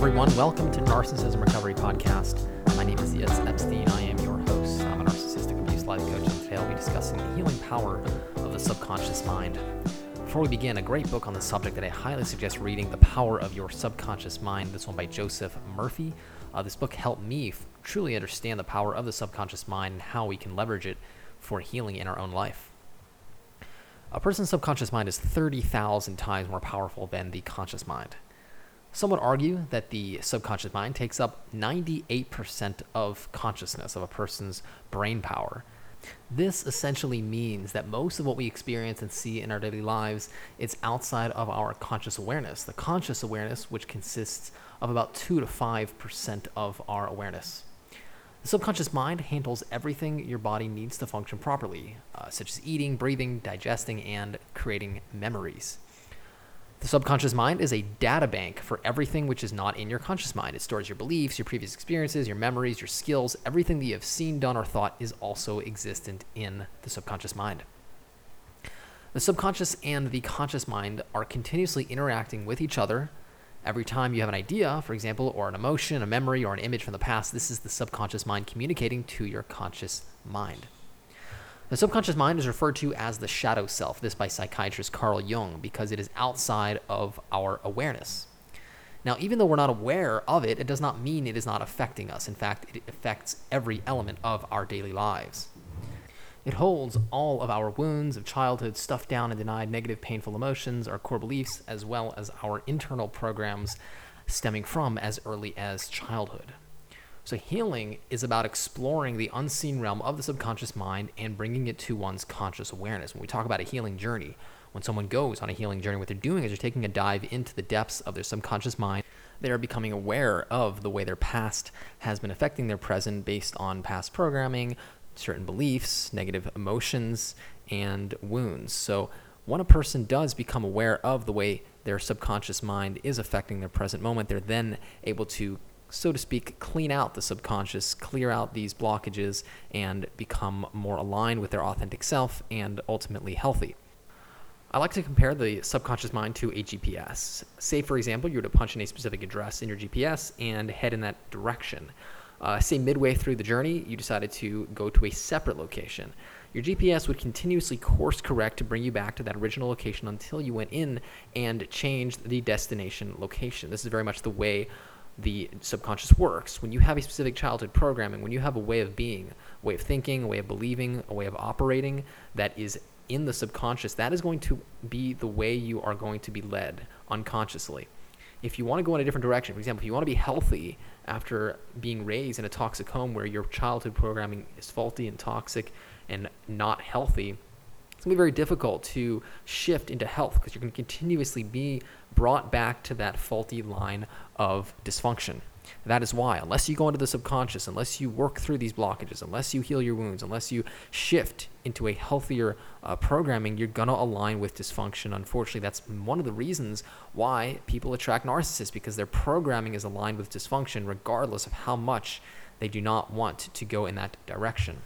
everyone. Welcome to Narcissism Recovery Podcast. My name is Yitz Epstein. I am your host. I'm a narcissistic abuse life coach, and today I'll be discussing the healing power of the subconscious mind. Before we begin, a great book on the subject that I highly suggest reading The Power of Your Subconscious Mind. This one by Joseph Murphy. Uh, this book helped me f- truly understand the power of the subconscious mind and how we can leverage it for healing in our own life. A person's subconscious mind is 30,000 times more powerful than the conscious mind. Some would argue that the subconscious mind takes up 98% of consciousness of a person's brain power. This essentially means that most of what we experience and see in our daily lives is outside of our conscious awareness. The conscious awareness, which consists of about 2 to 5% of our awareness. The subconscious mind handles everything your body needs to function properly, uh, such as eating, breathing, digesting, and creating memories. The subconscious mind is a data bank for everything which is not in your conscious mind. It stores your beliefs, your previous experiences, your memories, your skills. Everything that you have seen, done, or thought is also existent in the subconscious mind. The subconscious and the conscious mind are continuously interacting with each other. Every time you have an idea, for example, or an emotion, a memory, or an image from the past, this is the subconscious mind communicating to your conscious mind. The subconscious mind is referred to as the shadow self, this by psychiatrist Carl Jung, because it is outside of our awareness. Now, even though we're not aware of it, it does not mean it is not affecting us. In fact, it affects every element of our daily lives. It holds all of our wounds of childhood, stuffed down and denied negative, painful emotions, our core beliefs, as well as our internal programs stemming from as early as childhood. So, healing is about exploring the unseen realm of the subconscious mind and bringing it to one's conscious awareness. When we talk about a healing journey, when someone goes on a healing journey, what they're doing is they're taking a dive into the depths of their subconscious mind. They are becoming aware of the way their past has been affecting their present based on past programming, certain beliefs, negative emotions, and wounds. So, when a person does become aware of the way their subconscious mind is affecting their present moment, they're then able to so to speak, clean out the subconscious, clear out these blockages, and become more aligned with their authentic self and ultimately healthy. I like to compare the subconscious mind to a GPS. Say, for example, you were to punch in a specific address in your GPS and head in that direction. Uh, say, midway through the journey, you decided to go to a separate location. Your GPS would continuously course correct to bring you back to that original location until you went in and changed the destination location. This is very much the way the subconscious works. When you have a specific childhood programming, when you have a way of being, a way of thinking, a way of believing, a way of operating that is in the subconscious, that is going to be the way you are going to be led unconsciously. If you want to go in a different direction, for example, if you want to be healthy after being raised in a toxic home where your childhood programming is faulty and toxic and not healthy, it's going to be very difficult to shift into health because you're going to continuously be brought back to that faulty line of dysfunction. That is why, unless you go into the subconscious, unless you work through these blockages, unless you heal your wounds, unless you shift into a healthier uh, programming, you're going to align with dysfunction. Unfortunately, that's one of the reasons why people attract narcissists because their programming is aligned with dysfunction, regardless of how much they do not want to go in that direction.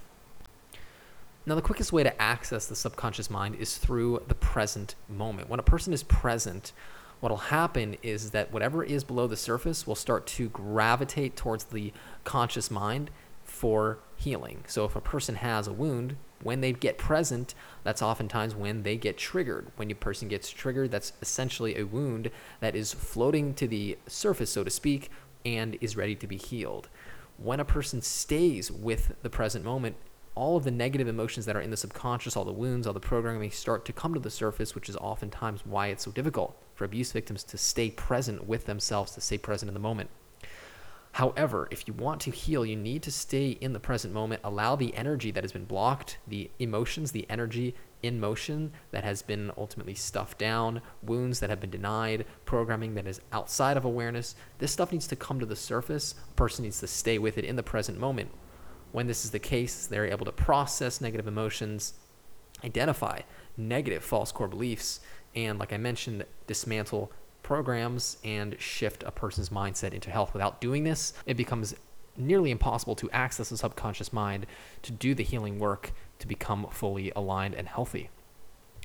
Now, the quickest way to access the subconscious mind is through the present moment. When a person is present, what will happen is that whatever is below the surface will start to gravitate towards the conscious mind for healing. So, if a person has a wound, when they get present, that's oftentimes when they get triggered. When a person gets triggered, that's essentially a wound that is floating to the surface, so to speak, and is ready to be healed. When a person stays with the present moment, all of the negative emotions that are in the subconscious, all the wounds, all the programming start to come to the surface, which is oftentimes why it's so difficult for abuse victims to stay present with themselves, to stay present in the moment. However, if you want to heal, you need to stay in the present moment, allow the energy that has been blocked, the emotions, the energy in motion that has been ultimately stuffed down, wounds that have been denied, programming that is outside of awareness. This stuff needs to come to the surface. A person needs to stay with it in the present moment when this is the case, they're able to process negative emotions, identify negative false core beliefs, and, like I mentioned, dismantle programs and shift a person's mindset into health. Without doing this, it becomes nearly impossible to access the subconscious mind to do the healing work to become fully aligned and healthy.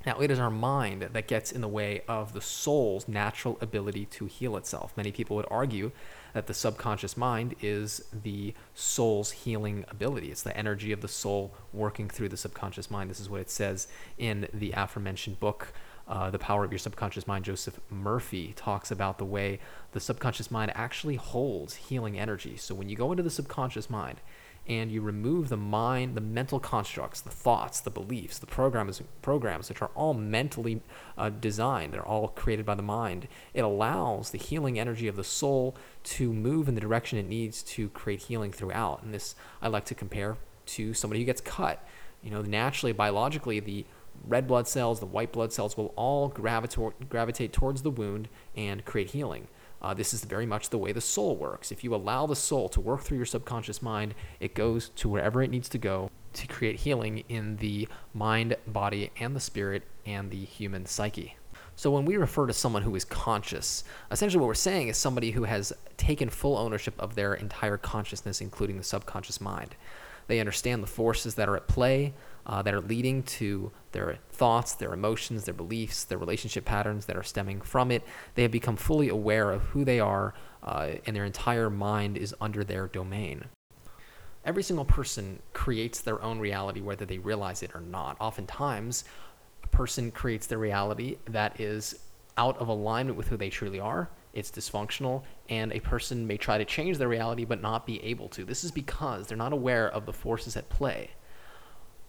Now, it is our mind that gets in the way of the soul's natural ability to heal itself. Many people would argue that the subconscious mind is the soul's healing ability. It's the energy of the soul working through the subconscious mind. This is what it says in the aforementioned book, uh, The Power of Your Subconscious Mind. Joseph Murphy talks about the way the subconscious mind actually holds healing energy. So when you go into the subconscious mind, and you remove the mind, the mental constructs, the thoughts, the beliefs, the programs, programs which are all mentally uh, designed, they're all created by the mind. It allows the healing energy of the soul to move in the direction it needs to create healing throughout. And this I like to compare to somebody who gets cut. You know, naturally, biologically, the red blood cells, the white blood cells will all gravitate, gravitate towards the wound and create healing. Uh, this is very much the way the soul works. If you allow the soul to work through your subconscious mind, it goes to wherever it needs to go to create healing in the mind, body, and the spirit and the human psyche. So, when we refer to someone who is conscious, essentially what we're saying is somebody who has taken full ownership of their entire consciousness, including the subconscious mind. They understand the forces that are at play, uh, that are leading to their thoughts, their emotions, their beliefs, their relationship patterns that are stemming from it. They have become fully aware of who they are, uh, and their entire mind is under their domain. Every single person creates their own reality, whether they realize it or not. Oftentimes, a person creates their reality that is out of alignment with who they truly are. It's dysfunctional, and a person may try to change their reality but not be able to. This is because they're not aware of the forces at play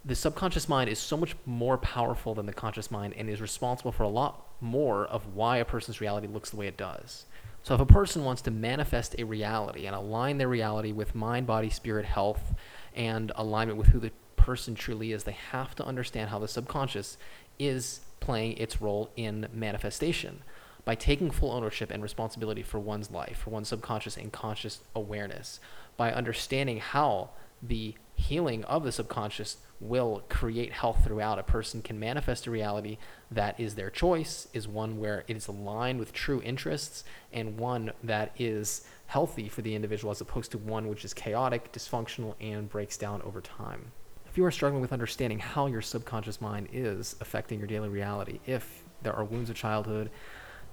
the subconscious mind is so much more powerful than the conscious mind and is responsible for a lot more of why a person's reality looks the way it does. So, if a person wants to manifest a reality and align their reality with mind, body, spirit, health, and alignment with who the person truly is, they have to understand how the subconscious is playing its role in manifestation. By taking full ownership and responsibility for one's life, for one's subconscious and conscious awareness, by understanding how the healing of the subconscious will create health throughout. A person can manifest a reality that is their choice, is one where it is aligned with true interests, and one that is healthy for the individual as opposed to one which is chaotic, dysfunctional, and breaks down over time. If you are struggling with understanding how your subconscious mind is affecting your daily reality, if there are wounds of childhood,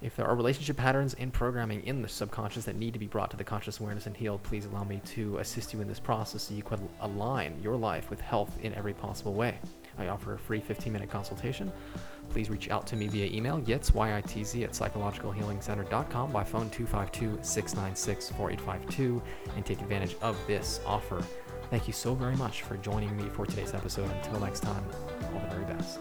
if there are relationship patterns and programming in the subconscious that need to be brought to the conscious awareness and healed, please allow me to assist you in this process so you can align your life with health in every possible way. I offer a free 15 minute consultation. Please reach out to me via email, yitz, Y-I-T-Z, at psychologicalhealingcenter.com, by phone 252-696-4852, and take advantage of this offer. Thank you so very much for joining me for today's episode. Until next time, all the very best.